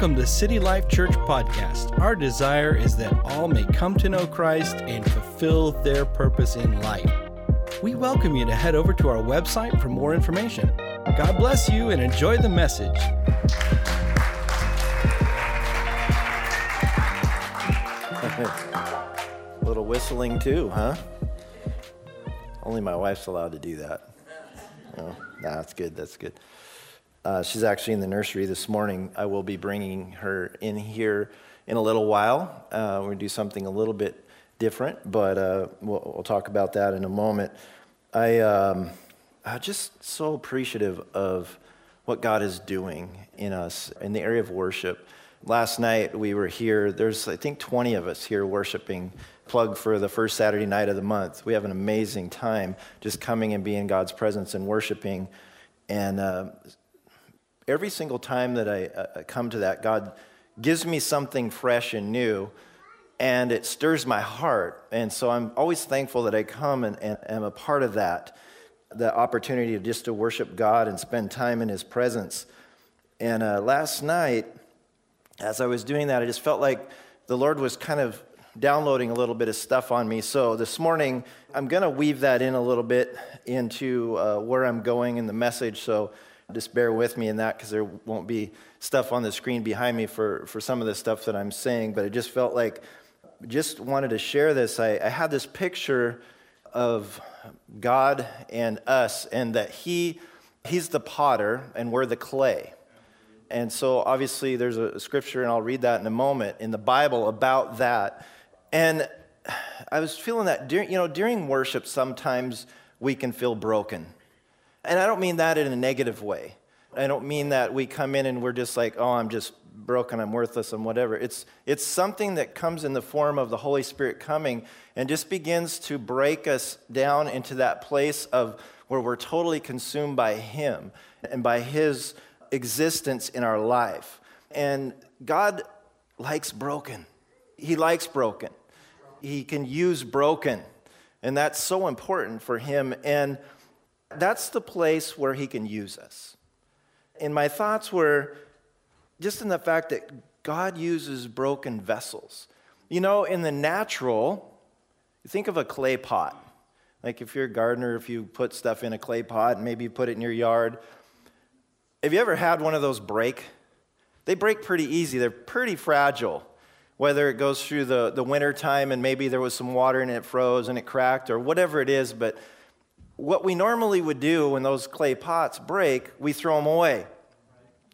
Welcome to City Life Church Podcast. Our desire is that all may come to know Christ and fulfill their purpose in life. We welcome you to head over to our website for more information. God bless you and enjoy the message. A little whistling too, huh? Only my wife's allowed to do that. Oh, that's good. That's good. Uh, she's actually in the nursery this morning. I will be bringing her in here in a little while. Uh, we're going to do something a little bit different, but uh, we'll, we'll, talk about that in a moment. I, um, I'm just so appreciative of what God is doing in us in the area of worship. Last night we were here, there's I think 20 of us here worshiping. Plug for the first Saturday night of the month. We have an amazing time just coming and being in God's presence and worshiping. And uh, every single time that I uh, come to that, God gives me something fresh and new, and it stirs my heart. And so I'm always thankful that I come and, and am a part of that, the opportunity just to worship God and spend time in His presence. And uh, last night, as I was doing that, I just felt like the Lord was kind of downloading a little bit of stuff on me. So this morning, I'm going to weave that in a little bit into uh, where I'm going in the message. So just bear with me in that because there won't be stuff on the screen behind me for, for some of the stuff that I'm saying, but it just felt like, just wanted to share this. I, I had this picture of God and us, and that He, He's the potter and we're the clay. And so, obviously, there's a scripture, and I'll read that in a moment in the Bible about that. And I was feeling that during, you know, during worship, sometimes we can feel broken and I don't mean that in a negative way. I don't mean that we come in and we're just like, oh, I'm just broken, I'm worthless, I'm whatever. It's, it's something that comes in the form of the Holy Spirit coming and just begins to break us down into that place of where we're totally consumed by Him and by His existence in our life. And God likes broken. He likes broken. He can use broken. And that's so important for Him. And that's the place where he can use us. And my thoughts were just in the fact that God uses broken vessels. You know, in the natural, think of a clay pot. Like if you're a gardener, if you put stuff in a clay pot and maybe you put it in your yard. Have you ever had one of those break? They break pretty easy, they're pretty fragile. Whether it goes through the, the winter time and maybe there was some water and it froze and it cracked or whatever it is, but what we normally would do when those clay pots break, we throw them away.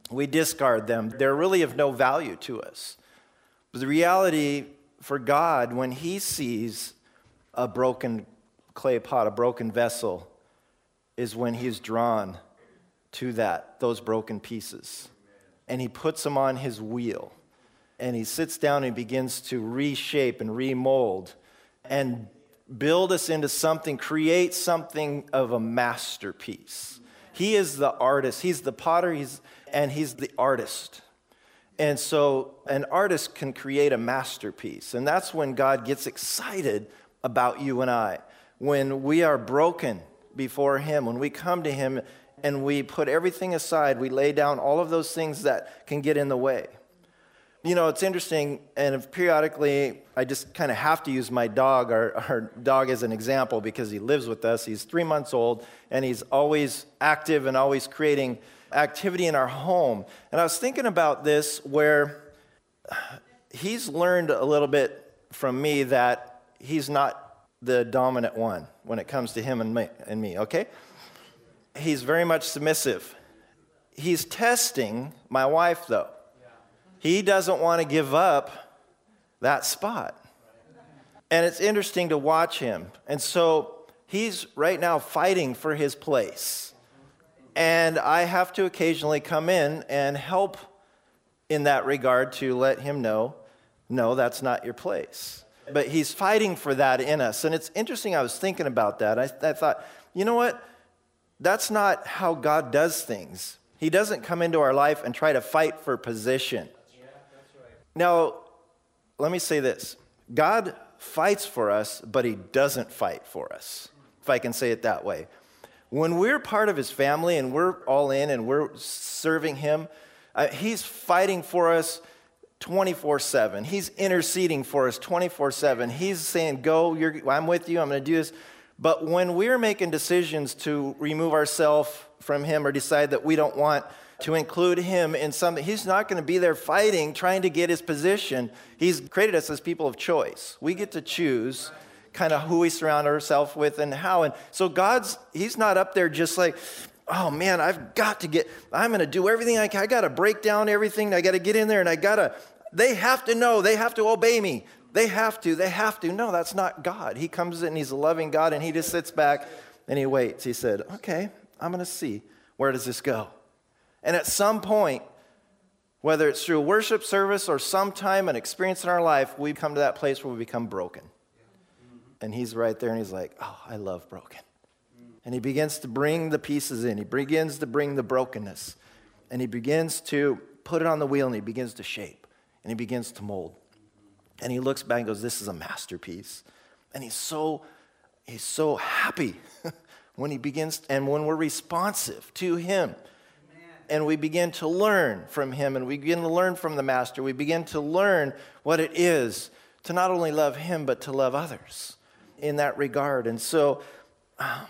We discard them. They're really of no value to us. But the reality for God, when He sees a broken clay pot, a broken vessel, is when He's drawn to that, those broken pieces. And He puts them on His wheel. And He sits down and begins to reshape and remold and build us into something, create something of a masterpiece. He is the artist, he's the potter, he's, and he's the artist. And so an artist can create a masterpiece. And that's when God gets excited about you and I. When we are broken before Him, when we come to Him and we put everything aside, we lay down all of those things that can get in the way. You know, it's interesting, and periodically I just kind of have to use my dog, our, our dog, as an example because he lives with us. He's three months old, and he's always active and always creating activity in our home. And I was thinking about this where he's learned a little bit from me that he's not the dominant one when it comes to him and me, and me okay? He's very much submissive. He's testing my wife, though. He doesn't want to give up that spot. And it's interesting to watch him. And so he's right now fighting for his place. And I have to occasionally come in and help in that regard to let him know no, that's not your place. But he's fighting for that in us. And it's interesting, I was thinking about that. I, I thought, you know what? That's not how God does things. He doesn't come into our life and try to fight for position. Now, let me say this God fights for us, but he doesn't fight for us, if I can say it that way. When we're part of his family and we're all in and we're serving him, Uh, he's fighting for us 24 7. He's interceding for us 24 7. He's saying, Go, I'm with you, I'm going to do this. But when we're making decisions to remove ourselves from Him or decide that we don't want to include Him in something, He's not going to be there fighting, trying to get His position. He's created us as people of choice. We get to choose kind of who we surround ourselves with and how. And so God's, He's not up there just like, oh man, I've got to get, I'm going to do everything I can. I got to break down everything. I got to get in there and I got to, they have to know, they have to obey me. They have to, they have to. No, that's not God. He comes in, he's a loving God, and he just sits back and he waits. He said, okay, I'm going to see where does this go? And at some point, whether it's through a worship service or sometime an experience in our life, we come to that place where we become broken. And he's right there and he's like, oh, I love broken. And he begins to bring the pieces in. He begins to bring the brokenness. And he begins to put it on the wheel and he begins to shape and he begins to mold. And he looks back and goes, This is a masterpiece. And he's so, he's so happy when he begins and when we're responsive to him. And we begin to learn from him and we begin to learn from the master. We begin to learn what it is to not only love him, but to love others in that regard. And so, um,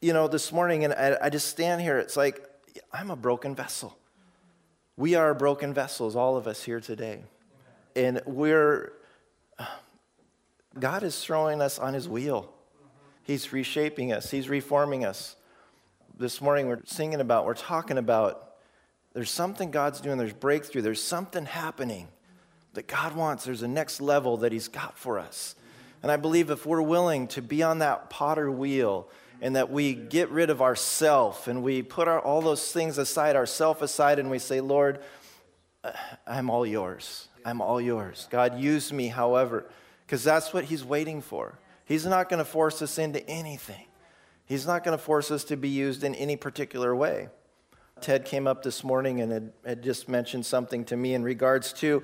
you know, this morning, and I, I just stand here, it's like, I'm a broken vessel. We are broken vessels, all of us here today. And we're, God is throwing us on his wheel. He's reshaping us, he's reforming us. This morning, we're singing about, we're talking about there's something God's doing, there's breakthrough, there's something happening that God wants. There's a next level that he's got for us. And I believe if we're willing to be on that potter wheel, and that we get rid of ourself and we put our, all those things aside, ourself aside, and we say, Lord, uh, I'm all yours. I'm all yours. God, use me however, because that's what He's waiting for. He's not going to force us into anything, He's not going to force us to be used in any particular way. Ted came up this morning and had, had just mentioned something to me in regards to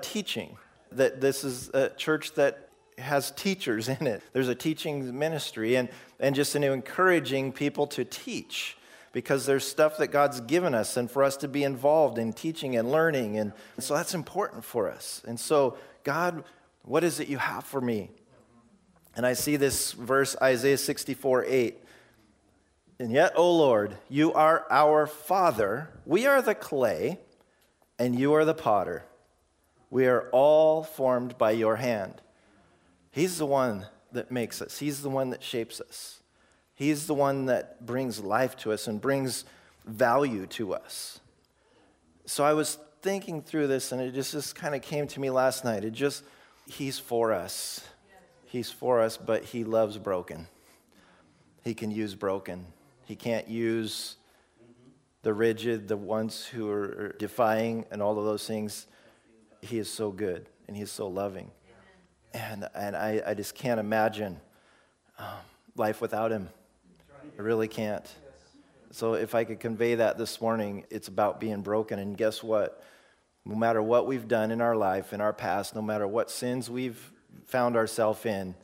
teaching. That this is a church that has teachers in it. There's a teaching ministry and, and just in encouraging people to teach because there's stuff that God's given us and for us to be involved in teaching and learning. And so that's important for us. And so, God, what is it you have for me? And I see this verse, Isaiah 64 8. And yet, O Lord, you are our Father. We are the clay, and you are the potter. We are all formed by your hand. He's the one that makes us, He's the one that shapes us. He's the one that brings life to us and brings value to us. So I was thinking through this and it just, just kind of came to me last night. It just, He's for us. He's for us, but He loves broken. He can use broken. He can't use the rigid, the ones who are defying, and all of those things. He is so good and He is so loving. And, and I, I just can't imagine um, life without him. I really can't. So if I could convey that this morning, it's about being broken. And guess what? No matter what we've done in our life, in our past, no matter what sins we've found ourselves in,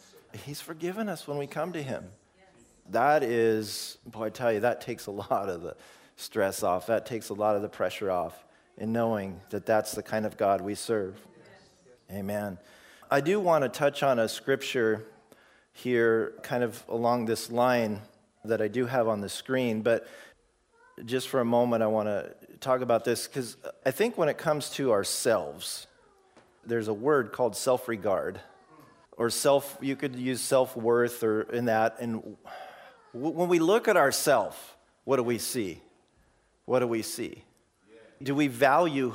He's forgiven us when we come to Him. That is, boy, I tell you, that takes a lot of the stress off. That takes a lot of the pressure off in knowing that that's the kind of God we serve. Amen. I do want to touch on a scripture here, kind of along this line that I do have on the screen, but just for a moment, I want to talk about this because I think when it comes to ourselves, there's a word called self regard or self, you could use self worth or in that. And when we look at ourselves, what do we see? What do we see? Do we value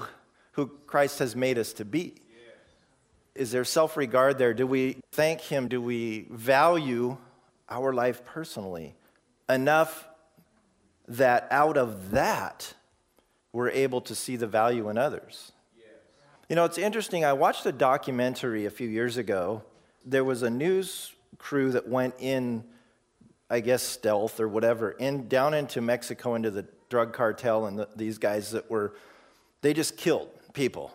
who Christ has made us to be? Is there self regard there? Do we thank Him? Do we value our life personally enough that out of that we're able to see the value in others? You know, it's interesting. I watched a documentary a few years ago. There was a news crew that went in, I guess, stealth or whatever, in down into Mexico into the drug cartel and the, these guys that were, they just killed people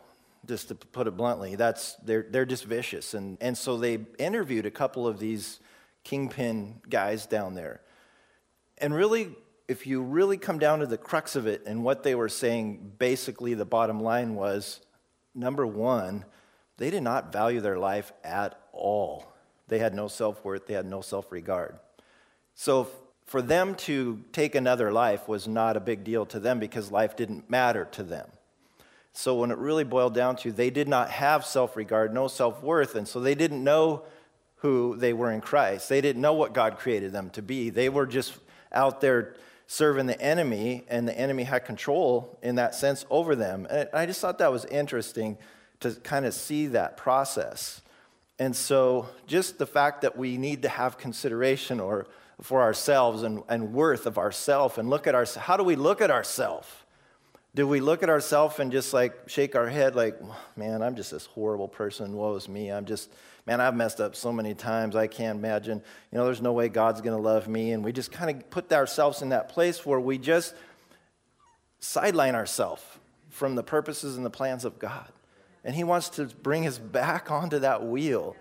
just to put it bluntly. That's, they're, they're just vicious. And, and so they interviewed a couple of these kingpin guys down there. And really, if you really come down to the crux of it and what they were saying, basically the bottom line was number one, they did not value their life at all. They had no self worth, they had no self regard. So for them to take another life was not a big deal to them because life didn't matter to them. So when it really boiled down to, they did not have self regard, no self worth, and so they didn't know who they were in Christ. They didn't know what God created them to be. They were just out there serving the enemy, and the enemy had control in that sense over them. And I just thought that was interesting to kind of see that process. And so, just the fact that we need to have consideration or for ourselves and, and worth of ourself and look at our how do we look at ourselves do we look at ourselves and just like shake our head like man i'm just this horrible person. Woe is me. I'm just man i've messed up so many times. I can't imagine. You know there's no way god's going to love me. And we just kind of put ourselves in that place where we just sideline ourselves from the purposes and the plans of god and he wants to bring us back onto that wheel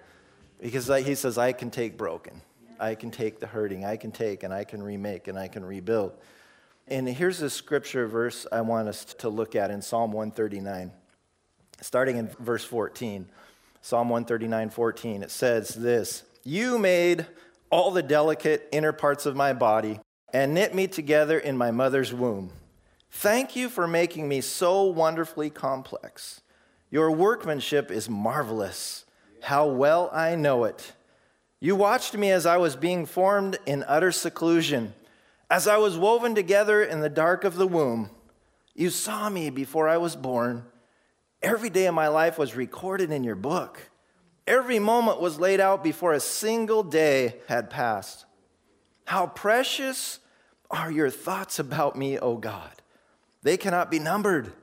because he says i can take broken I can take the hurting, I can take and I can remake and I can rebuild. And here's a scripture verse I want us to look at in Psalm 139, starting in verse 14. Psalm 139, 14. It says this You made all the delicate inner parts of my body and knit me together in my mother's womb. Thank you for making me so wonderfully complex. Your workmanship is marvelous. How well I know it. You watched me as I was being formed in utter seclusion, as I was woven together in the dark of the womb. You saw me before I was born. Every day of my life was recorded in your book. Every moment was laid out before a single day had passed. How precious are your thoughts about me, O God? They cannot be numbered.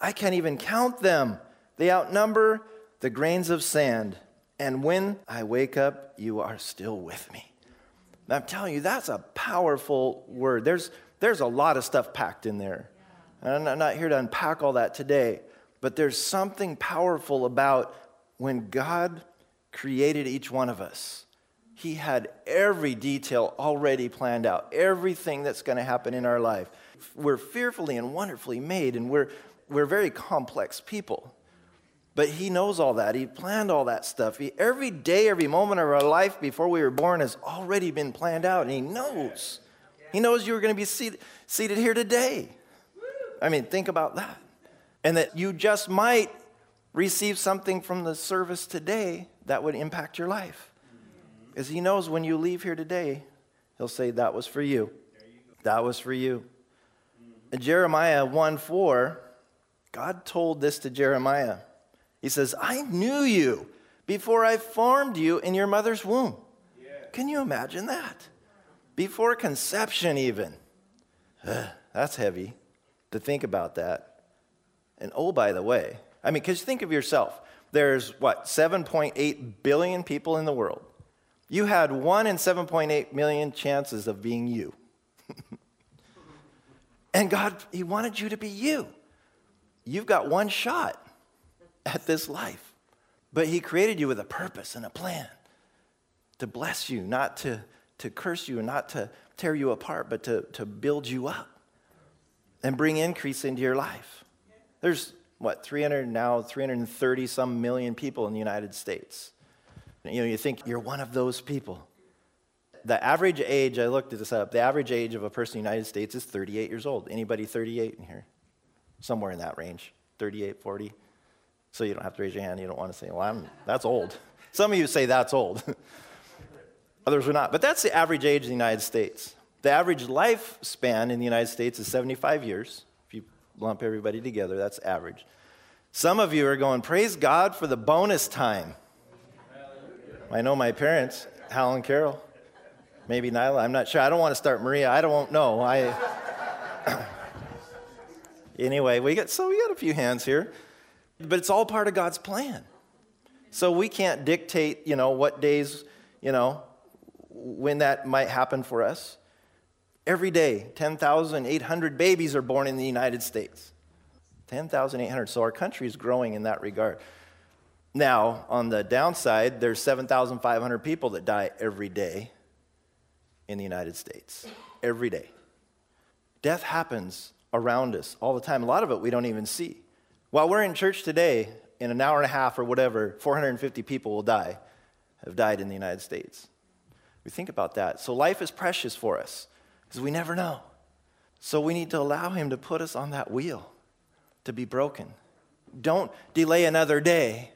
I can't even count them. They outnumber the grains of sand. And when I wake up, you are still with me. And I'm telling you, that's a powerful word. There's, there's a lot of stuff packed in there. And I'm not here to unpack all that today, but there's something powerful about when God created each one of us. He had every detail already planned out, everything that's going to happen in our life. We're fearfully and wonderfully made, and we're, we're very complex people. But he knows all that. He planned all that stuff. He, every day, every moment of our life before we were born has already been planned out, and he knows. He knows you were going to be seated, seated here today. I mean, think about that. And that you just might receive something from the service today that would impact your life. Because he knows when you leave here today, he'll say, That was for you. That was for you. Jeremiah 1 4, God told this to Jeremiah. He says, I knew you before I formed you in your mother's womb. Yeah. Can you imagine that? Before conception, even. Uh, that's heavy to think about that. And oh, by the way, I mean, because think of yourself. There's what, 7.8 billion people in the world. You had one in 7.8 million chances of being you. and God, He wanted you to be you. You've got one shot at this life. But He created you with a purpose and a plan to bless you, not to, to curse you, not to tear you apart, but to, to build you up and bring increase into your life. There's what, 300 now, 330 some million people in the United States. You know, you think you're one of those people. The average age, I looked this up, the average age of a person in the United States is 38 years old. Anybody 38 in here? Somewhere in that range, 38, 40. So you don't have to raise your hand. You don't want to say, well, I'm, that's old. Some of you say that's old. Others are not. But that's the average age in the United States. The average lifespan in the United States is 75 years. If you lump everybody together, that's average. Some of you are going, praise God for the bonus time. I know my parents, Hal and Carol, maybe Nyla, I'm not sure. I don't want to start Maria. I don't know. I anyway, we got so we got a few hands here. But it's all part of God's plan. So we can't dictate, you know, what days, you know, when that might happen for us. Every day, 10,800 babies are born in the United States. 10,800. So our country is growing in that regard. Now, on the downside, there's 7,500 people that die every day in the United States. Every day. Death happens around us all the time. A lot of it we don't even see. While we're in church today, in an hour and a half or whatever, 450 people will die, have died in the United States. We think about that. So life is precious for us because we never know. So we need to allow Him to put us on that wheel to be broken. Don't delay another day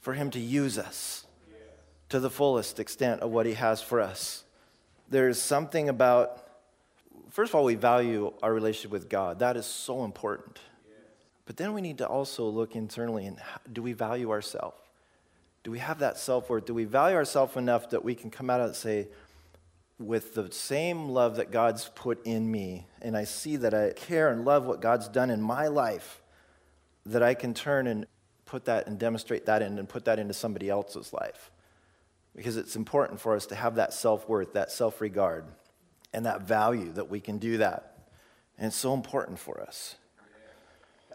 for Him to use us to the fullest extent of what He has for us. There's something about, first of all, we value our relationship with God. That is so important. But then we need to also look internally and do we value ourselves? Do we have that self worth? Do we value ourselves enough that we can come out and say, with the same love that God's put in me, and I see that I care and love what God's done in my life, that I can turn and put that and demonstrate that in and put that into somebody else's life. Because it's important for us to have that self worth, that self regard, and that value that we can do that. And it's so important for us.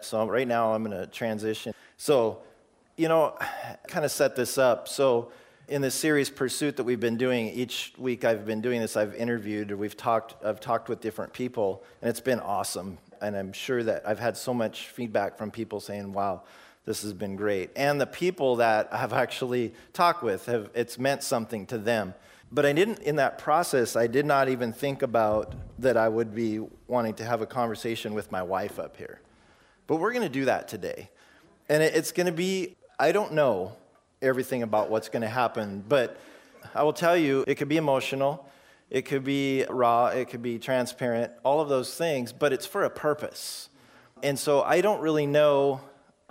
So, right now, I'm going to transition. So, you know, kind of set this up. So, in this series pursuit that we've been doing each week i've been doing this i've interviewed or we've talked i've talked with different people and it's been awesome and i'm sure that i've had so much feedback from people saying wow this has been great and the people that i've actually talked with have it's meant something to them but i didn't in that process i did not even think about that i would be wanting to have a conversation with my wife up here but we're going to do that today and it's going to be i don't know everything about what's going to happen. But I will tell you, it could be emotional, it could be raw, it could be transparent, all of those things, but it's for a purpose. And so I don't really know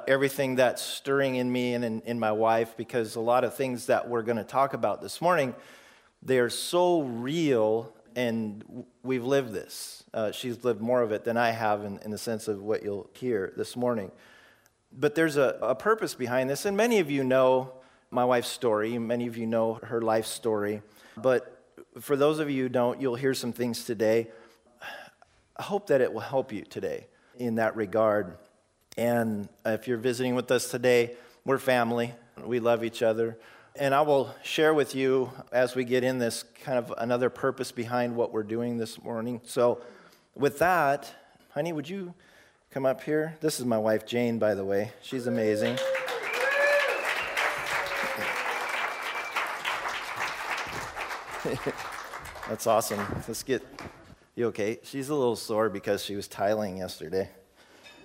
everything that's stirring in me and in, in my wife because a lot of things that we're going to talk about this morning, they're so real and we've lived this. Uh, she's lived more of it than I have in, in the sense of what you'll hear this morning. But there's a, a purpose behind this, and many of you know my wife's story. Many of you know her life story. But for those of you who don't, you'll hear some things today. I hope that it will help you today in that regard. And if you're visiting with us today, we're family. We love each other. And I will share with you as we get in this kind of another purpose behind what we're doing this morning. So, with that, honey, would you come up here. This is my wife, Jane, by the way. She's amazing. That's awesome. Let's get you okay. She's a little sore because she was tiling yesterday.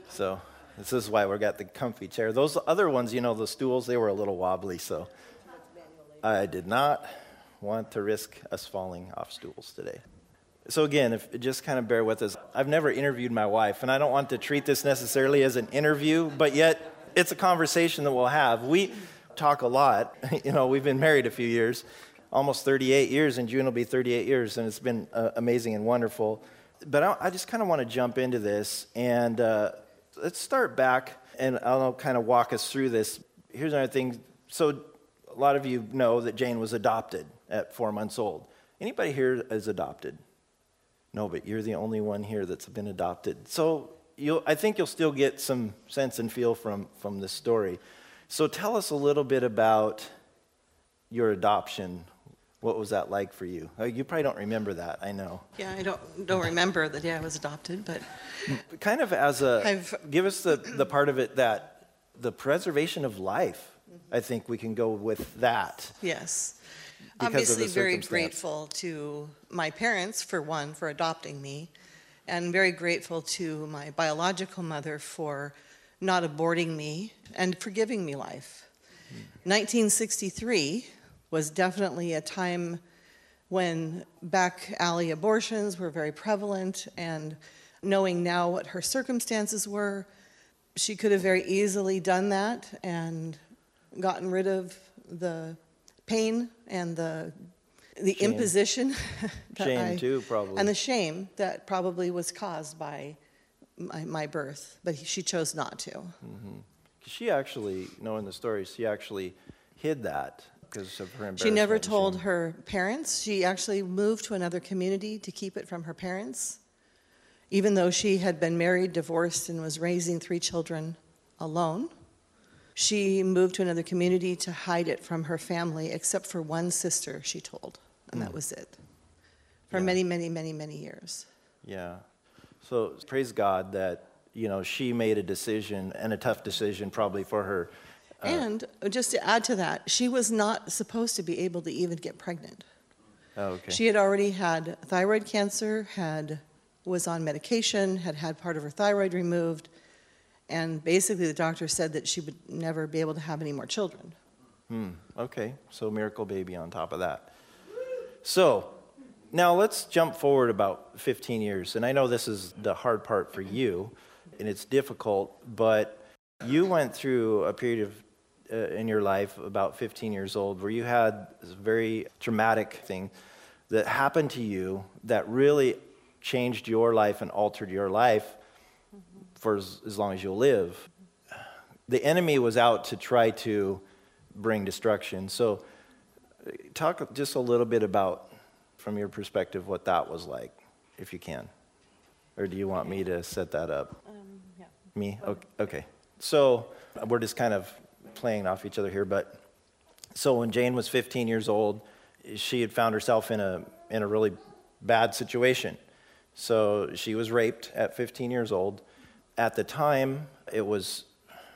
So this is why we got the comfy chair. Those other ones, you know, the stools, they were a little wobbly, so I did not want to risk us falling off stools today. So, again, if just kind of bear with us. I've never interviewed my wife, and I don't want to treat this necessarily as an interview, but yet it's a conversation that we'll have. We talk a lot. You know, we've been married a few years, almost 38 years. In June will be 38 years, and it's been uh, amazing and wonderful. But I, I just kind of want to jump into this, and uh, let's start back, and I'll kind of walk us through this. Here's another thing. So, a lot of you know that Jane was adopted at four months old. Anybody here is adopted? No, but you're the only one here that's been adopted. So I think you'll still get some sense and feel from, from this story. So tell us a little bit about your adoption. What was that like for you? Uh, you probably don't remember that, I know. Yeah, I don't, don't remember the day I was adopted, but. Kind of as a, I've, give us the, the part of it that the preservation of life, I think we can go with that. Yes obviously very grateful to my parents, for one, for adopting me, and very grateful to my biological mother for not aborting me and for giving me life. 1963 was definitely a time when back alley abortions were very prevalent, and knowing now what her circumstances were, she could have very easily done that and gotten rid of the pain and the the shame. imposition shame I, too probably. and the shame that probably was caused by my, my birth but she chose not to. Mm-hmm. she actually knowing the story she actually hid that because of her she never told her parents. She actually moved to another community to keep it from her parents even though she had been married divorced and was raising three children alone she moved to another community to hide it from her family, except for one sister, she told, and that hmm. was it. For yeah. many, many, many, many years. Yeah. So praise God that, you know, she made a decision and a tough decision probably for her. and just to add to that, she was not supposed to be able to even get pregnant. Oh, okay. She had already had thyroid cancer, had was on medication, had had part of her thyroid removed, and basically the doctor said that she would never be able to have any more children. Hmm. Okay. So miracle baby on top of that. So now let's jump forward about 15 years. And I know this is the hard part for you, and it's difficult, but you went through a period of uh, in your life about 15 years old where you had this very traumatic thing that happened to you that really changed your life and altered your life for as, as long as you'll live. The enemy was out to try to bring destruction. So, talk just a little bit about, from your perspective, what that was like, if you can. Or do you want me to set that up? Um, yeah. Me? Okay. okay. So, we're just kind of playing off each other here, but so when Jane was 15 years old, she had found herself in a, in a really bad situation. So she was raped at 15 years old. At the time, it was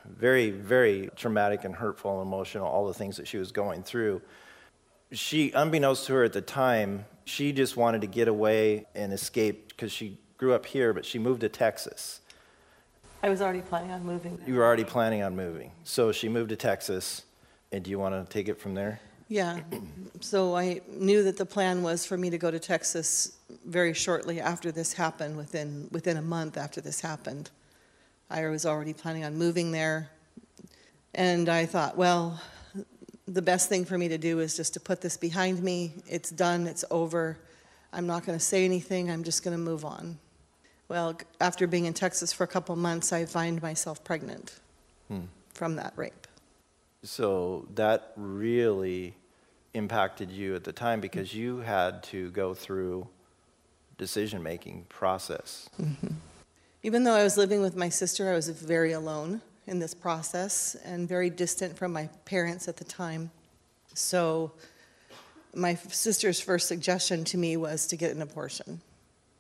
very, very traumatic and hurtful and emotional, all the things that she was going through. She, unbeknownst to her at the time, she just wanted to get away and escape because she grew up here, but she moved to Texas. I was already planning on moving. You were already planning on moving. So she moved to Texas. And do you want to take it from there? Yeah. So I knew that the plan was for me to go to Texas very shortly after this happened, within, within a month after this happened. I was already planning on moving there. And I thought, well, the best thing for me to do is just to put this behind me. It's done, it's over. I'm not going to say anything, I'm just going to move on. Well, after being in Texas for a couple months, I find myself pregnant hmm. from that rape. So that really impacted you at the time because you had to go through decision making process. Mm-hmm. Even though I was living with my sister, I was very alone in this process and very distant from my parents at the time. So my sister's first suggestion to me was to get an abortion.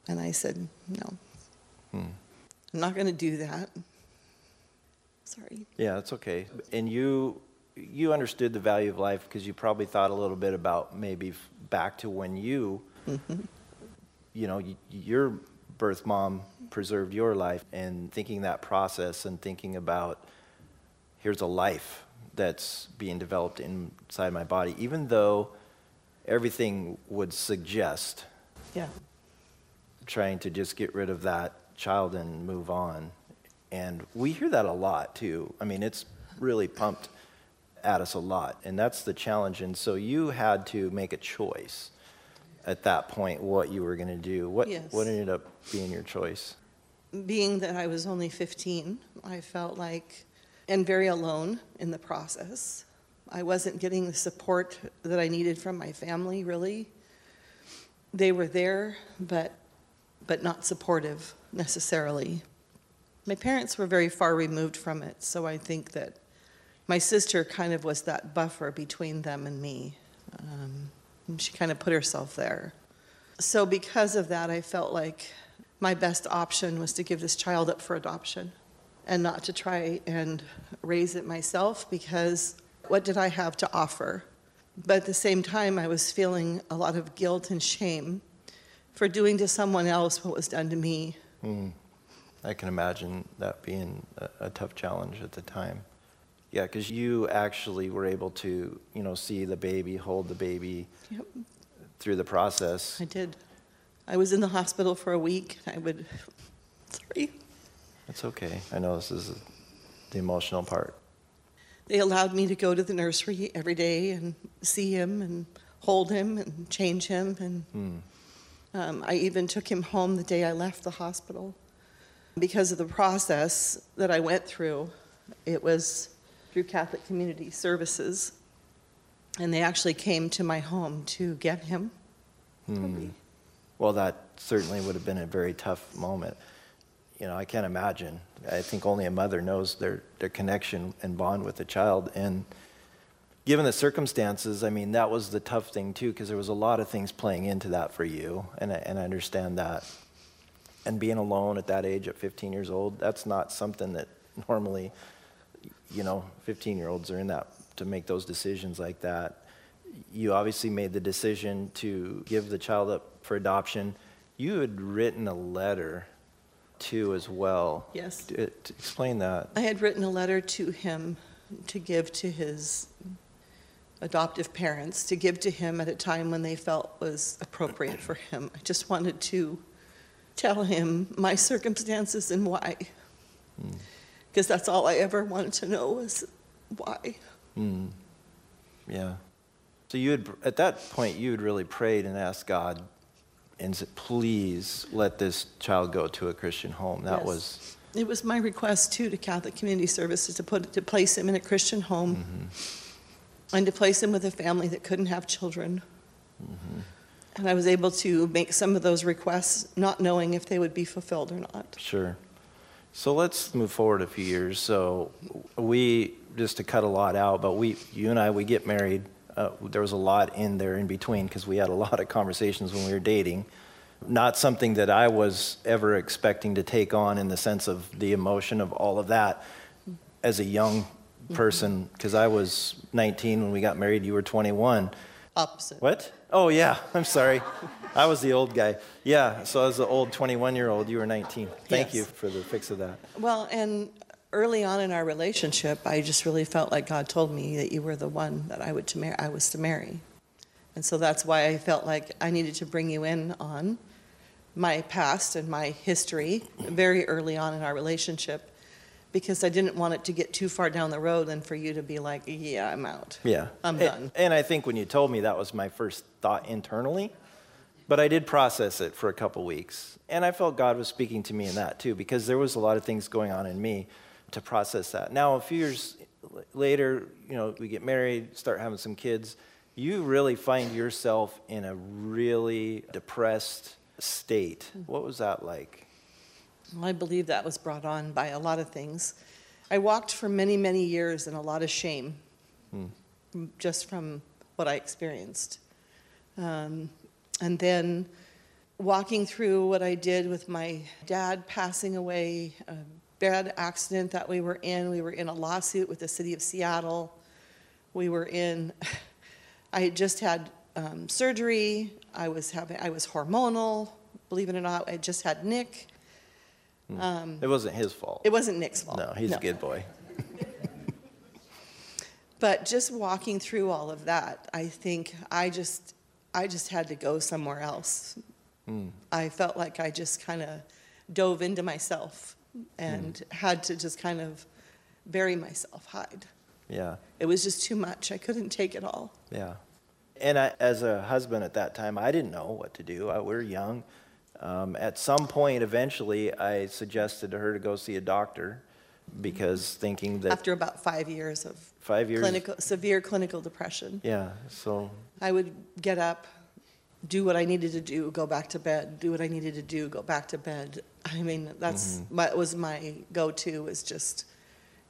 And I said, no. Hmm. I'm not going to do that. Sorry. Yeah, it's okay. And you you understood the value of life because you probably thought a little bit about maybe back to when you mm-hmm. you know, your birth mom preserved your life and thinking that process and thinking about here's a life that's being developed inside my body even though everything would suggest yeah trying to just get rid of that child and move on. And we hear that a lot too. I mean, it's really pumped at us a lot. And that's the challenge. And so you had to make a choice at that point what you were going to do. What, yes. what ended up being your choice? Being that I was only 15, I felt like, and very alone in the process. I wasn't getting the support that I needed from my family, really. They were there, but, but not supportive necessarily. My parents were very far removed from it, so I think that my sister kind of was that buffer between them and me. Um, she kind of put herself there. So, because of that, I felt like my best option was to give this child up for adoption and not to try and raise it myself because what did I have to offer? But at the same time, I was feeling a lot of guilt and shame for doing to someone else what was done to me Mm. I can imagine that being a, a tough challenge at the time. Yeah, because you actually were able to, you know, see the baby, hold the baby yep. through the process. I did. I was in the hospital for a week. I would, sorry. It's okay. I know this is the emotional part. They allowed me to go to the nursery every day and see him and hold him and change him and. Mm um, I even took him home the day I left the hospital. Because of the process that I went through, it was through Catholic Community Services, and they actually came to my home to get him. Hmm. Well, that certainly would have been a very tough moment. You know, I can't imagine. I think only a mother knows their, their connection and bond with the child. And given the circumstances, I mean, that was the tough thing too, because there was a lot of things playing into that for you, and I, and I understand that. and being alone at that age at 15 years old, that's not something that normally, you know, 15 year olds are in that to make those decisions like that. You obviously made the decision to give the child up for adoption. You had written a letter too as well. Yes. To, to explain that. I had written a letter to him to give to his adoptive parents, to give to him at a time when they felt was appropriate for him. I just wanted to tell him my circumstances and why. Hmm. Because that's all I ever wanted to know was why. Mm. Yeah. So you had, at that point, you had really prayed and asked God, and said, please let this child go to a Christian home. That Yes. was, It was my request too to Catholic Community Services to put to place him in a Christian home and to place him with a family that couldn't have children. And I was able to make some of those requests, not knowing if they would be fulfilled or not. sure. So let's move forward a few years. So we, just to cut a lot out, but we, you and I, we get married. Uh, there was a lot in there in between because we had a lot of conversations when we were dating. Not something that I was ever expecting to take on in the sense of the emotion of all of that as a young person, because I was 19 when we got married, you were 21. Opposite. What? Oh, yeah, I'm sorry. I was the old guy. Yeah, so I was the old 21 year old, you were 19. Thank you for the fix of that. Well, and early on in our relationship, I just really felt like God told me that you were the one that I would to marry. I was to marry, and so that's why I felt like I needed to bring you in on my past and my history very early on in our relationship, because I didn't want it to get too far down the road and for you to be like, "Yeah, I'm out." Yeah. I'm A- done. And I think when you told me that was my first thought internally, but I did process it for a couple weeks. And I felt God was speaking to me in that too, because there was a lot of things going on in me to process that. Now, a few years later, you know, we get married, start having some kids. You really find yourself in a really depressed state. What was that like? Well, I believe that was brought on by a lot of things. I walked for many, many years in a lot of shame, m- just from what I experienced. Um, and then walking through what I did with my dad passing away, a bad accident that we were in. We were in a lawsuit with the city of Seattle. We were in, I had just had um, surgery. I was having, I was hormonal. Believe it or not, I just had Nick. It wasn't his fault. It wasn't Nick's fault. no, he's a good boy. But just walking through all of that, I think I just, I just had to go somewhere else. I felt like I just kind of dove into myself and had to just kind of bury myself, hide. Yeah. It was just too much. I couldn't take it all. Yeah. And I, as a husband at that time, I didn't know what to do. I, we were young. Um, at some point, eventually, I suggested to her to go see a doctor because thinking that After about five years of five years. clinical, severe clinical depression, Yeah. So, I would get up, do what I needed to do, go back to bed, do what I needed to do, go back to bed. I mean, that's Mm-hmm. my, was my go-to was just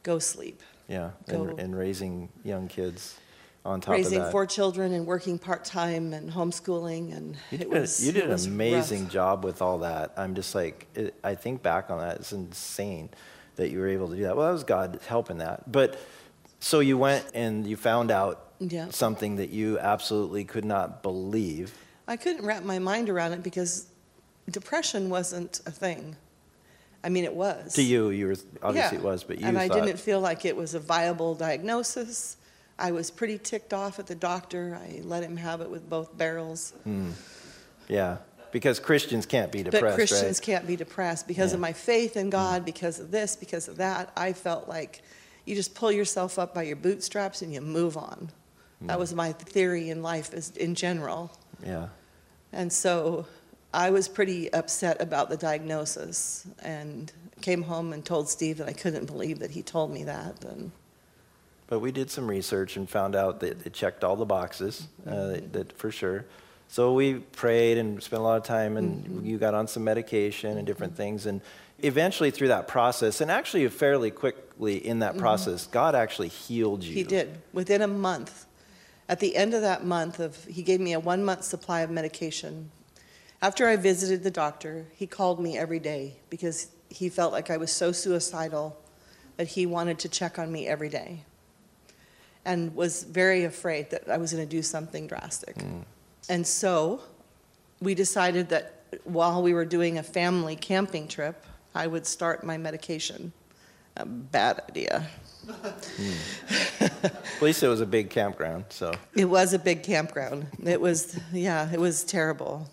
go sleep. yeah. Go. And, and raising young kids on top Raising of that. four children and working part-time and homeschooling and you it did, was. you did an amazing rough. job with all that. I'm just like, it, I think back on that, it's insane that you were able to do that. Well, that was God helping that. But so you went and you found out Yeah. something that you absolutely could not believe. I couldn't wrap my mind around it because depression wasn't a thing. I mean, it was. To you, you were obviously Yeah. it was, but you and I didn't feel like it was a viable diagnosis. I was pretty ticked off at the doctor. I let him have it with both barrels. Hmm. yeah, because Christians can't be depressed, but Christians right? can't be depressed because of my faith in God, because of this, because of that. I felt like you just pull yourself up by your bootstraps and you move on. Hmm. That was my theory in life is, in general. Yeah, And so I was pretty upset about the diagnosis and came home and told Steve that I couldn't believe that he told me that. And but we did some research and found out that it checked all the boxes, uh, Mm-hmm. that, that for sure. So we prayed and spent a lot of time, and Mm-hmm. you got on some medication and different things, and eventually through that process, and actually fairly quickly in that process, God actually healed you. Mm-hmm. he did within a month. At the end of that month of he gave me a 1 month supply of medication. After I visited the doctor, he called me every day because he felt like I was so suicidal that he wanted to check on me every day and was very afraid that I was going to do something drastic. And so we decided that while we were doing a family camping trip, I would start my medication. A bad idea. Hmm. At least it was a big campground, so. It was a big campground. It was, yeah, it was terrible.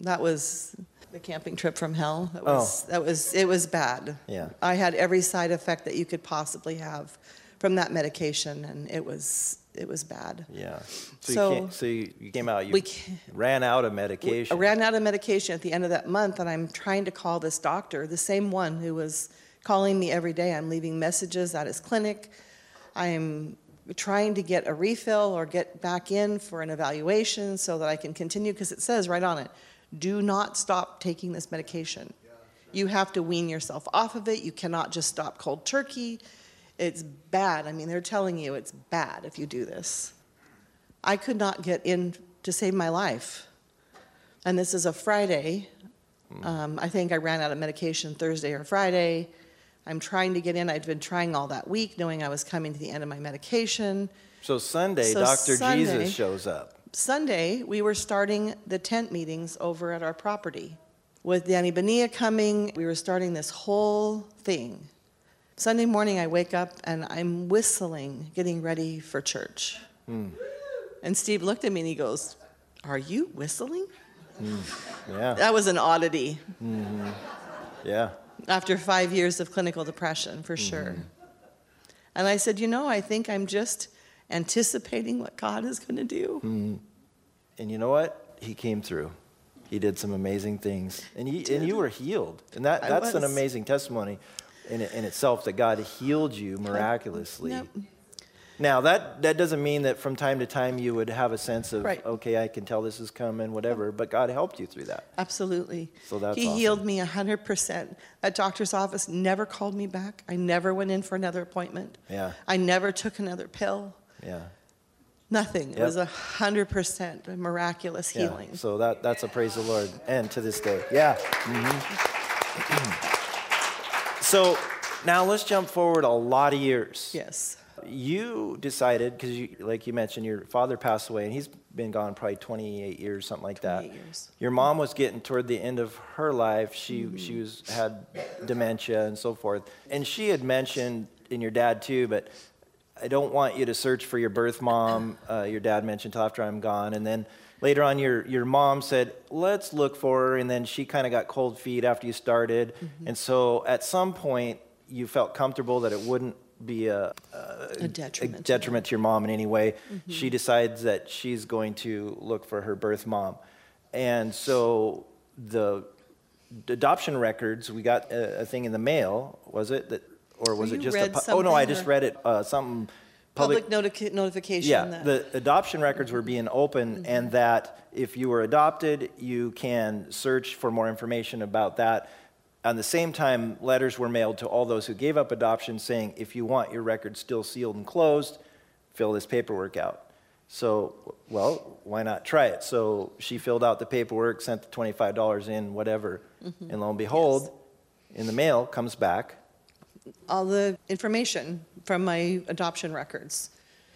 That was the camping trip from hell. That oh. was, that was, it was bad. Yeah. I had every side effect that you could possibly have from that medication, and it was, it was bad. Yeah. So, So- you, came, so you, you came out, you We ran out of medication. I ran out of medication at the end of that month, and I'm trying to call this doctor, the same one who was calling me every day. I'm leaving messages at his clinic. I'm trying to get a refill or get back in for an evaluation so that I can continue, because it says right on it, do not stop taking this medication. You have to wean yourself off of it. You cannot just stop cold turkey. It's bad. I mean, they're telling you it's bad if you do this. I could not get in to save my life. And this is a Friday. Um, I think I ran out of medication Thursday or Friday. I'm trying to get in. I'd been trying all that week, knowing I was coming to the end of my medication. so Sunday, So Dr. Sunday- Jesus shows up. Sunday, we were starting the tent meetings over at our property. With Danny Bonilla coming, we were starting this whole thing. Sunday morning, I wake up and I'm whistling, getting ready for church. Hmm. And Steve looked at me and he goes, Are you whistling? Hmm. Yeah. That was an oddity. Mm-hmm. Yeah. after five years of clinical depression, for mm-hmm. sure. And I said, you know, I think I'm just anticipating what God is going to do. Mm-hmm. And you know what? He came through. He did some amazing things. And, he, and you were healed. And that, I that's an amazing testimony in, in itself that God healed you miraculously. Yep. Now, that, that doesn't mean that from time to time you would have a sense of, Right. okay, I can tell this is coming, whatever, but God helped you through that. Absolutely. So that's he awesome. healed me 100%. That doctor's office never called me back. I never went in for another appointment. Yeah. I never took another pill. Yeah. Nothing. It was a 100% miraculous Yeah. healing. So that, that's a praise the Lord. And to this day. Yeah. Mhm. so now let's jump forward a lot of years. Yes. You decided, because you, like you mentioned, your father passed away, and he's been gone probably 28 years, something like that. 28 years. Your mom was getting toward the end of her life. She Mm-hmm. she was had dementia and so forth, and she had mentioned, and your dad too, but I don't want you to search for your birth mom. Uh, your dad mentioned till after I'm gone, and then later on, your your mom said, "Let's look for her," and then she kind of got cold feet after you started, Mm-hmm. and so at some point you felt comfortable that it wouldn't be a, A detriment. a detriment to your mom in any way. She decides that she's going to look for her birth mom. And so the adoption records, we got a, a thing in the mail, was it? That, or was it just a. oh, no, I just read it. Uh, something Public, notica- notification. yeah, that- the adoption records were being open, Mm-hmm. and that if you were adopted, you can search for more information about that. At the same time, letters were mailed to all those who gave up adoption saying, if you want your record still sealed and closed, fill this paperwork out. So, well, why not try it? So she filled out the paperwork, sent the $25 in, whatever, Mm-hmm. and lo and behold, in the mail comes back all the information from my adoption records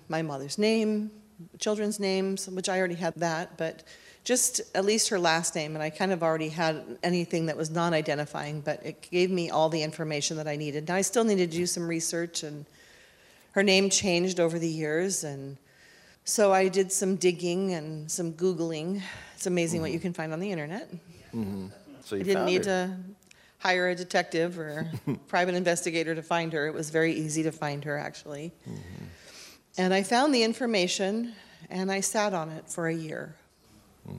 my mother's name, children's names, which I already had that, but just at least her last name. And I kind of already had anything that was non identifying, but it gave me all the information that I needed. Now, I still needed to do some research, and her name changed over the years. And so I did some digging and some Googling. It's amazing what mm-hmm. you can find on the internet. Mm-hmm. So you I didn't need her. to hire a detective or private investigator to find her. It was very easy to find her, actually. Mm-hmm. And I found the information and I sat on it for a year, Hmm.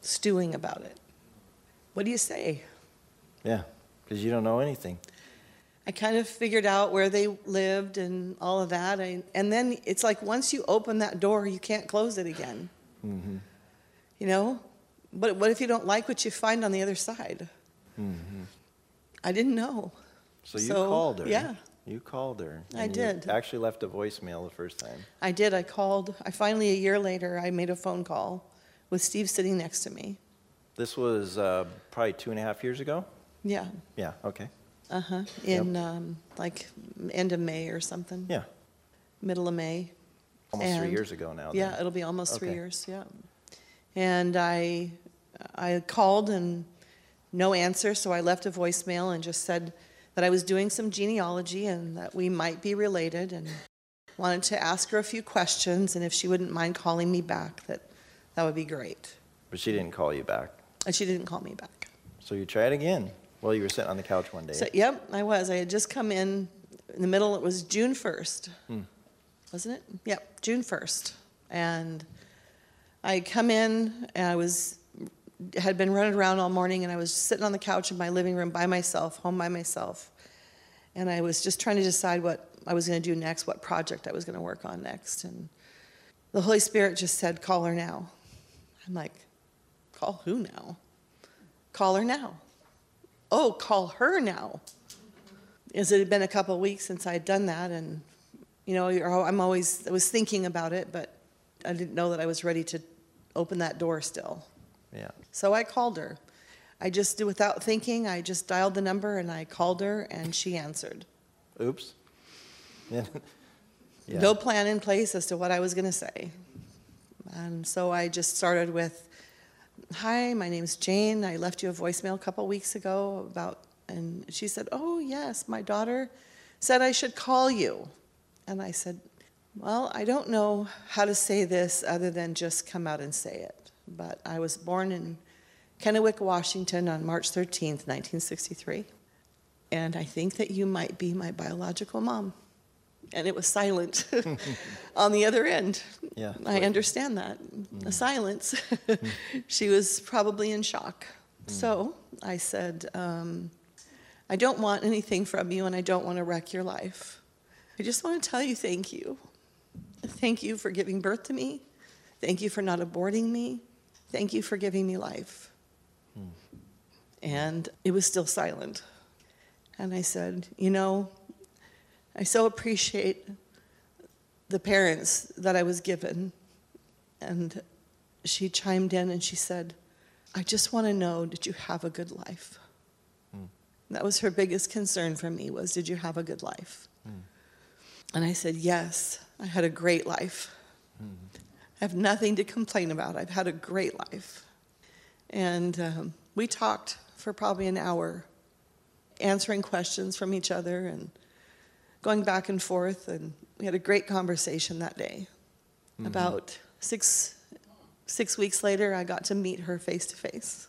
stewing about it. What do you say? Yeah, because you don't know anything. I kind of figured out where they lived and all of that. I, and then it's like once you open that door, you can't close it again. Mm-hmm. You know? But what if you don't like what you find on the other side? I didn't know. So you So, called her. yeah. You called her. I and you did. actually left a voicemail the first time. I did. I called. I finally, a year later, I made a phone call with Steve sitting next to me. This was uh, probably two and a half years ago? Yeah. Yeah, okay. Uh huh. In um, like end of May or something. Yeah, Middle of May. almost three And- years ago now. then. Yeah, it'll be almost three Okay. years. Yeah. And I, I called and no answer, so I left a voicemail and just said that I was doing some genealogy and that we might be related and wanted to ask her a few questions and if she wouldn't mind calling me back, that that would be great. But she didn't call you back. And she didn't call me back. So you tried again while you were sitting on the couch one day. So, yep, I was. I had just come in in the middle. It was June 1st, hmm. wasn't it? Yep, June 1st. And I come in, and I was had been running around all morning, and I was sitting on the couch in my living room by myself, home by myself. And I was just trying to decide what I was going to do next, what project I was going to work on next. And the Holy Spirit just said, Call her now. I'm like, Call who now? Call her now oh, call her now. As it had been a couple of weeks since I had done that, and you know, I'm always I was thinking about it, but I didn't know that I was ready to open that door still. Yeah. So I called her. I just without thinking. I just dialed the number and I called her, and she answered. Oops. Yeah. No plan in place as to what I was going to say. And so I just started with, Hi, my name's Jane. I left you a voicemail a couple weeks ago about, and she said, Oh, yes, my daughter said I should call you. And I said, Well, I don't know how to say this other than just come out and say it. But I was born in Kennewick, Washington on March 13th, 1963. And I think that you might be my biological mom. And it was silent on the other end. Yeah. I understand that. The silence. she was probably in shock. So I said, um, I don't want anything from you and I don't want to wreck your life. I just want to tell you thank you. Thank you for giving birth to me. Thank you for not aborting me. Thank you for giving me life. Hmm. And it was still silent. And I said, You know, I so appreciate the parents that I was given. And she chimed in and she said, I just want to know, did you have a good life? Hmm. That was her biggest concern for me was, did you have a good life? Hmm. And I said, yes, I had a great life. I have nothing to complain about. I've had a great life. And um, we talked for probably an hour, answering questions from each other and going back and forth. And we had a great conversation that day. About six, six weeks later, I got to meet her face to face.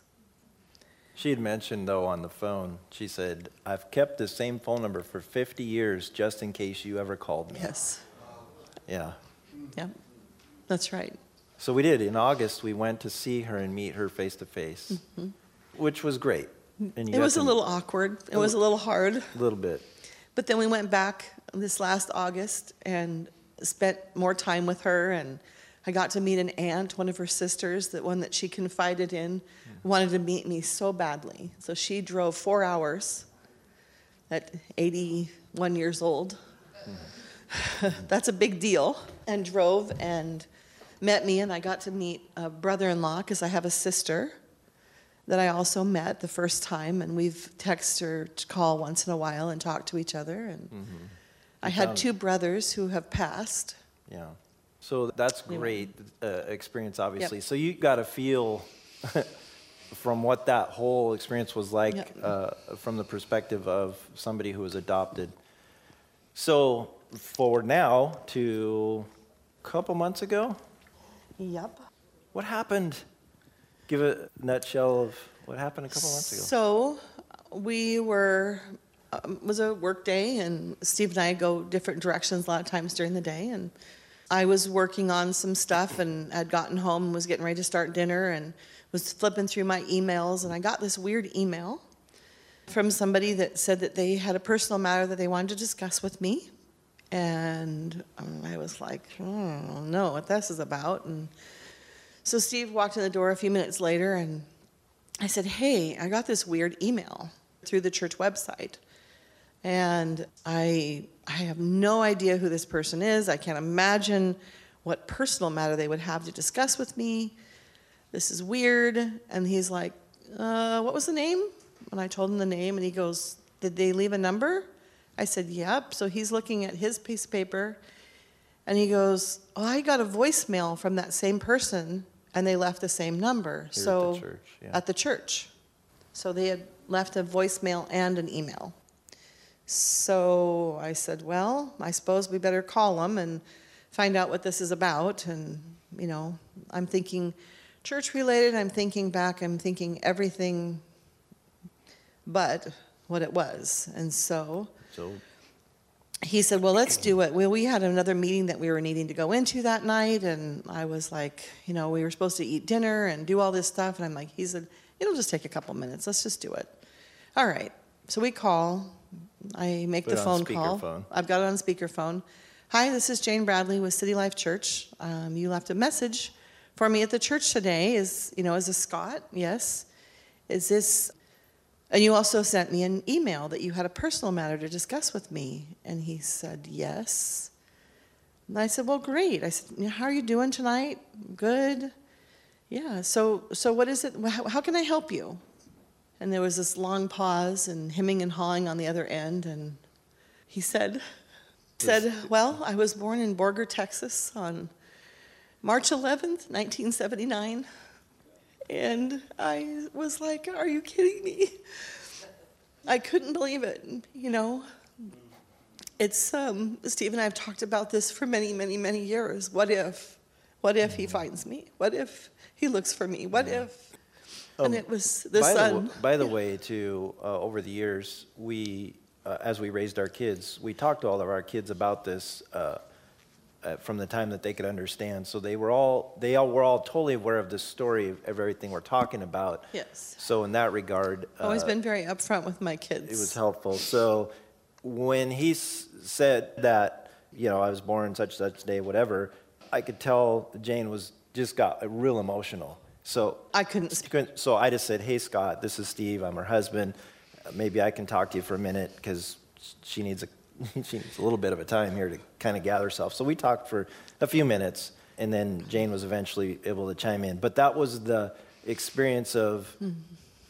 She had mentioned, though, on the phone, she said, I've kept the same phone number for 50 years just in case you ever called me. Yes. Yeah. Yep. That's right. So we did. In August, we went to see her and meet her face to face, which was great. And. It was a little awkward. It was a little hard. A little bit. But then we went back this last August and spent more time with her. And I got to meet an aunt, one of her sisters, that one that she confided in, mm. wanted to meet me so badly. So she drove four hours at 81 years old. Mm. That's a big deal. And drove and met me, and I got to meet a brother in law because I have a sister that I also met the first time, and we've texted or call once in a while and talk to each other. And I had two brothers who have passed. Yeah. So that's great uh, experience, obviously. So you got to feel from what that whole experience was like Yep. uh, from the perspective of somebody who was adopted. So forward now to a couple months ago, Yep. what happened? Give a nutshell of what happened a couple months ago. So we were, um, it was a work day, and Steve and I go different directions a lot of times during the day. And I was working on some stuff and had gotten home and was getting ready to start dinner and was flipping through my emails. And I got this weird email from somebody that said that they had a personal matter that they wanted to discuss with me. And um, I was like, "Hmm, I don't know what this is about. And so Steve walked in the door a few minutes later and I said, Hey, I got this weird email through the church website. And I, I have no idea who this person is. I can't imagine what personal matter they would have to discuss with me. this is weird. And he's like, uh, what was the name? And I told him the name, and he goes, did they leave a number? I said, yep. So he's looking at his piece of paper, and he goes, oh, I got a voicemail from that same person, and they left the same number. Here at the so church, yeah. at the church. So they had left a voicemail and an email. So I said, well, I suppose we better call them and find out what this is about. And, you know, I'm thinking church related, I'm thinking back, I'm thinking everything but what it was. And so So he said, Well, let's do it. Well, we had another meeting that we were needing to go into that night. And I was like, You know, we were supposed to eat dinner and do all this stuff. And I'm like, He said, It'll just take a couple minutes. Let's just do it. All right. So we call. I make Put the phone call. speakerphone. I've got it on speakerphone. Hi, this is Jane Bradley with City Life Church. Um, you left a message for me at the church today. Is you know, is this Scott? Yes. Is this and you also sent me an email that you had a personal matter to discuss with me. And he said, Yes. And I said, Well, great. I said, How are you doing tonight? Good. Yeah. So, so what is it? How, how can I help you? And there was this long pause and hemming and hawing on the other end. And he said, said, Well, I was born in Borger, Texas on March 11th, 1979. And I was like, Are you kidding me? I couldn't believe it. You know, it's, um, Steve and I have talked about this for many, many, many years. What if? What if he finds me? What if he looks for me? What if? And Um, it was the by sun. The, by the way, too, uh, over the years, we, uh, as we raised our kids, we talked to all of our kids about this uh, uh, from the time that they could understand. So they were all, they all were all totally aware of the story of everything we're talking about. Yes. So in that regard, Always uh, been very upfront with my kids. it was helpful. So when he s- said that, you know, I was born such such day, whatever, I could tell Jane was just got real emotional. So I couldn't speak. so I just said, "Hey Scott, this is Steve. I'm her husband. Maybe I can talk to you for a minute because she needs a she needs a little bit of a time here to kind of gather herself." So we talked for a few minutes, and then Jane was eventually able to chime in. But that was the experience of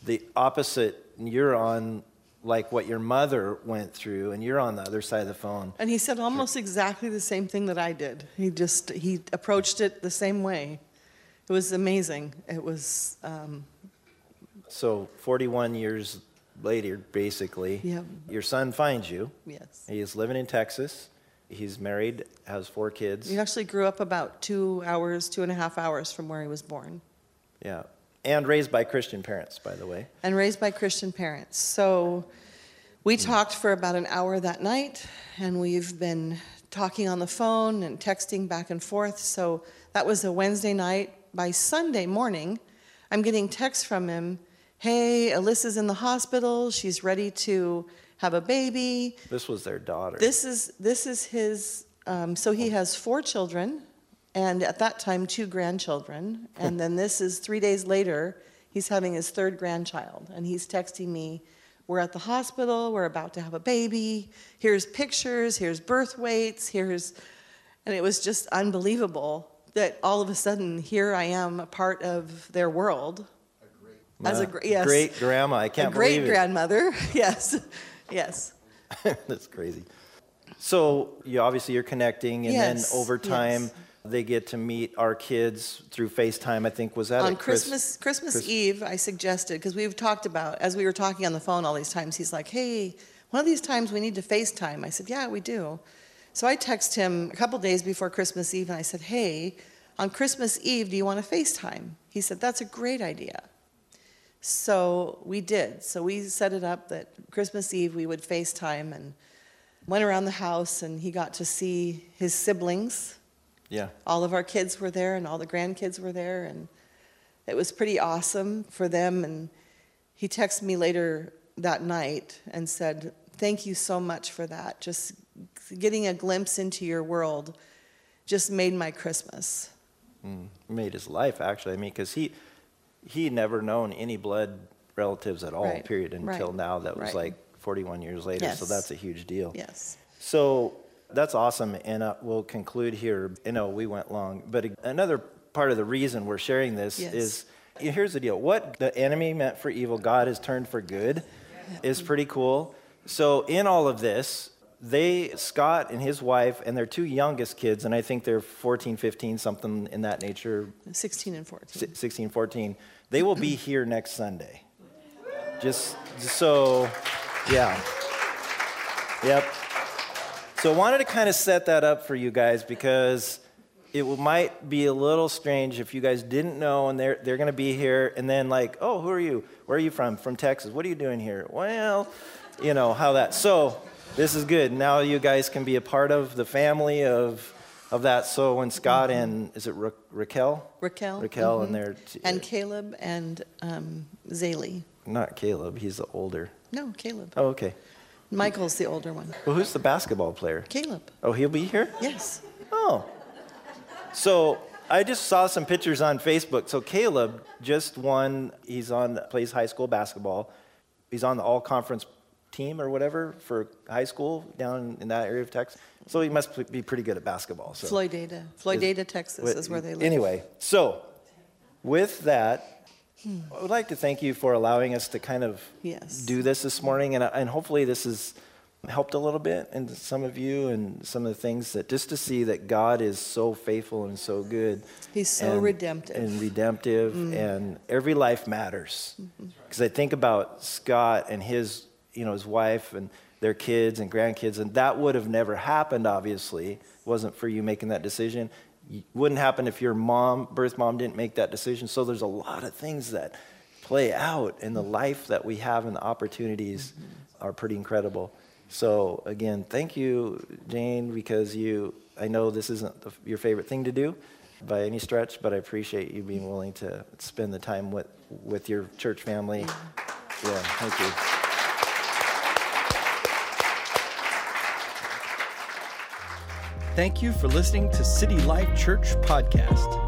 the opposite. You're on like what your mother went through, and you're on the other side of the phone. And he said almost exactly the same thing that I did. He just he approached it the same way. It was amazing. It was um, So 41 years later, basically, Yeah. your son finds you. yes. He is living in Texas. He's married, has four kids. He actually grew up about two hours, two and a half hours from where he was born, Yeah. And raised by Christian parents, by the way. and raised by Christian parents. So we hmm. talked for about an hour that night, and we've been talking on the phone and texting back and forth. So that was a Wednesday night. By Sunday morning, I'm getting texts from him. Hey, Alyssa's in the hospital. She's ready to have a baby. This was their daughter. This is this is his. Um, so he has four children, and at that time two grandchildren, and then this is three days later. He's having his third grandchild, and he's texting me. We're at the hospital. We're about to have a baby. Here's pictures. Here's birth weights. Here's, and it was just unbelievable that all of a sudden here I am, a part of their world. As a yes, great grandma, I can't a believe it. Great grandmother, Yes, yes. That's crazy. So you obviously you're connecting, and Yes, then over time yes. they get to meet our kids through FaceTime. I think was that on at Chris- Christmas Christmas Chris- Eve, I suggested because we've talked about as we were talking on the phone all these times. He's like, "Hey, one of these times we need to FaceTime." I said, "Yeah, we do." So I text him a couple days before Christmas Eve, and I said, "Hey, on Christmas Eve, do you want to FaceTime?" He said, "That's a great idea." So we did. So we set it up that Christmas Eve we would FaceTime and went around the house, and he got to see his siblings Yeah. all of our kids were there and all the grandkids were there and it was pretty awesome for them and he texted me later that night and said thank you so much for that just getting a glimpse into your world just made my christmas mm, made his life actually. I mean, because he he never known any blood relatives at all. Right, Period. Until right, now, that was right. like 41 years later. So that's a huge deal. yes So that's awesome, and uh, we'll conclude here. I know we went long, but another part of the reason we're sharing this Yes. is Here's the deal what the enemy meant for evil, God has turned for good, is pretty cool. So, in all of this, they, Scott and his wife, and their two youngest kids, and I think they're 14, 15, something in that nature, 16 and 14. si- 16, 14, they will be here next Sunday. Just, just so, yeah. Yep. So I wanted to kind of set that up for you guys because it might be a little strange if you guys didn't know and they're, they're going to be here and then like, oh, who are you? Where are you from? From Texas. What are you doing here? Well, you know, how that. So this is good. Now you guys can be a part of the family of, of that. So when Scott and, is it Ra- Raquel? Raquel. Raquel mhm. and their, And Caleb and um, Zaylee. not Caleb, he's the older. No, Caleb. Oh, okay. Michael's the older one. Well, who's the basketball player? Caleb. Oh, he'll be here? Yes. Oh. So I just saw some pictures on Facebook. So Caleb just won, he's on, plays high school basketball. He's on the all conference team or whatever for high school down in that area of Texas. So he must be pretty good at basketball. So. Floydada. Floydada, Texas Wh- is where they live. Anyway, so with that, I would like to thank you for allowing us to kind of Yes. do this this morning, and, and hopefully this has helped a little bit and some of you and some of the things that just to see that God is so faithful and so good. He's so and- redemptive. And redemptive, mm. and every life matters. Mm-hmm. Because I think about Scott and his, you know, his wife and their kids and grandkids, and that would have never happened, obviously, wasn't for you making that decision. It wouldn't happen if your mom, birth mom, didn't make that decision. So there's a lot of things that play out in the life that we have and the opportunities mm-hmm. are pretty incredible. So again, thank you, Jane, because you. I know this isn't the, your favorite thing to do by any stretch, but I appreciate you being willing to spend the time with with your church family. Mm-hmm. Yeah, thank you. Thank you for listening to City Life Church Podcast.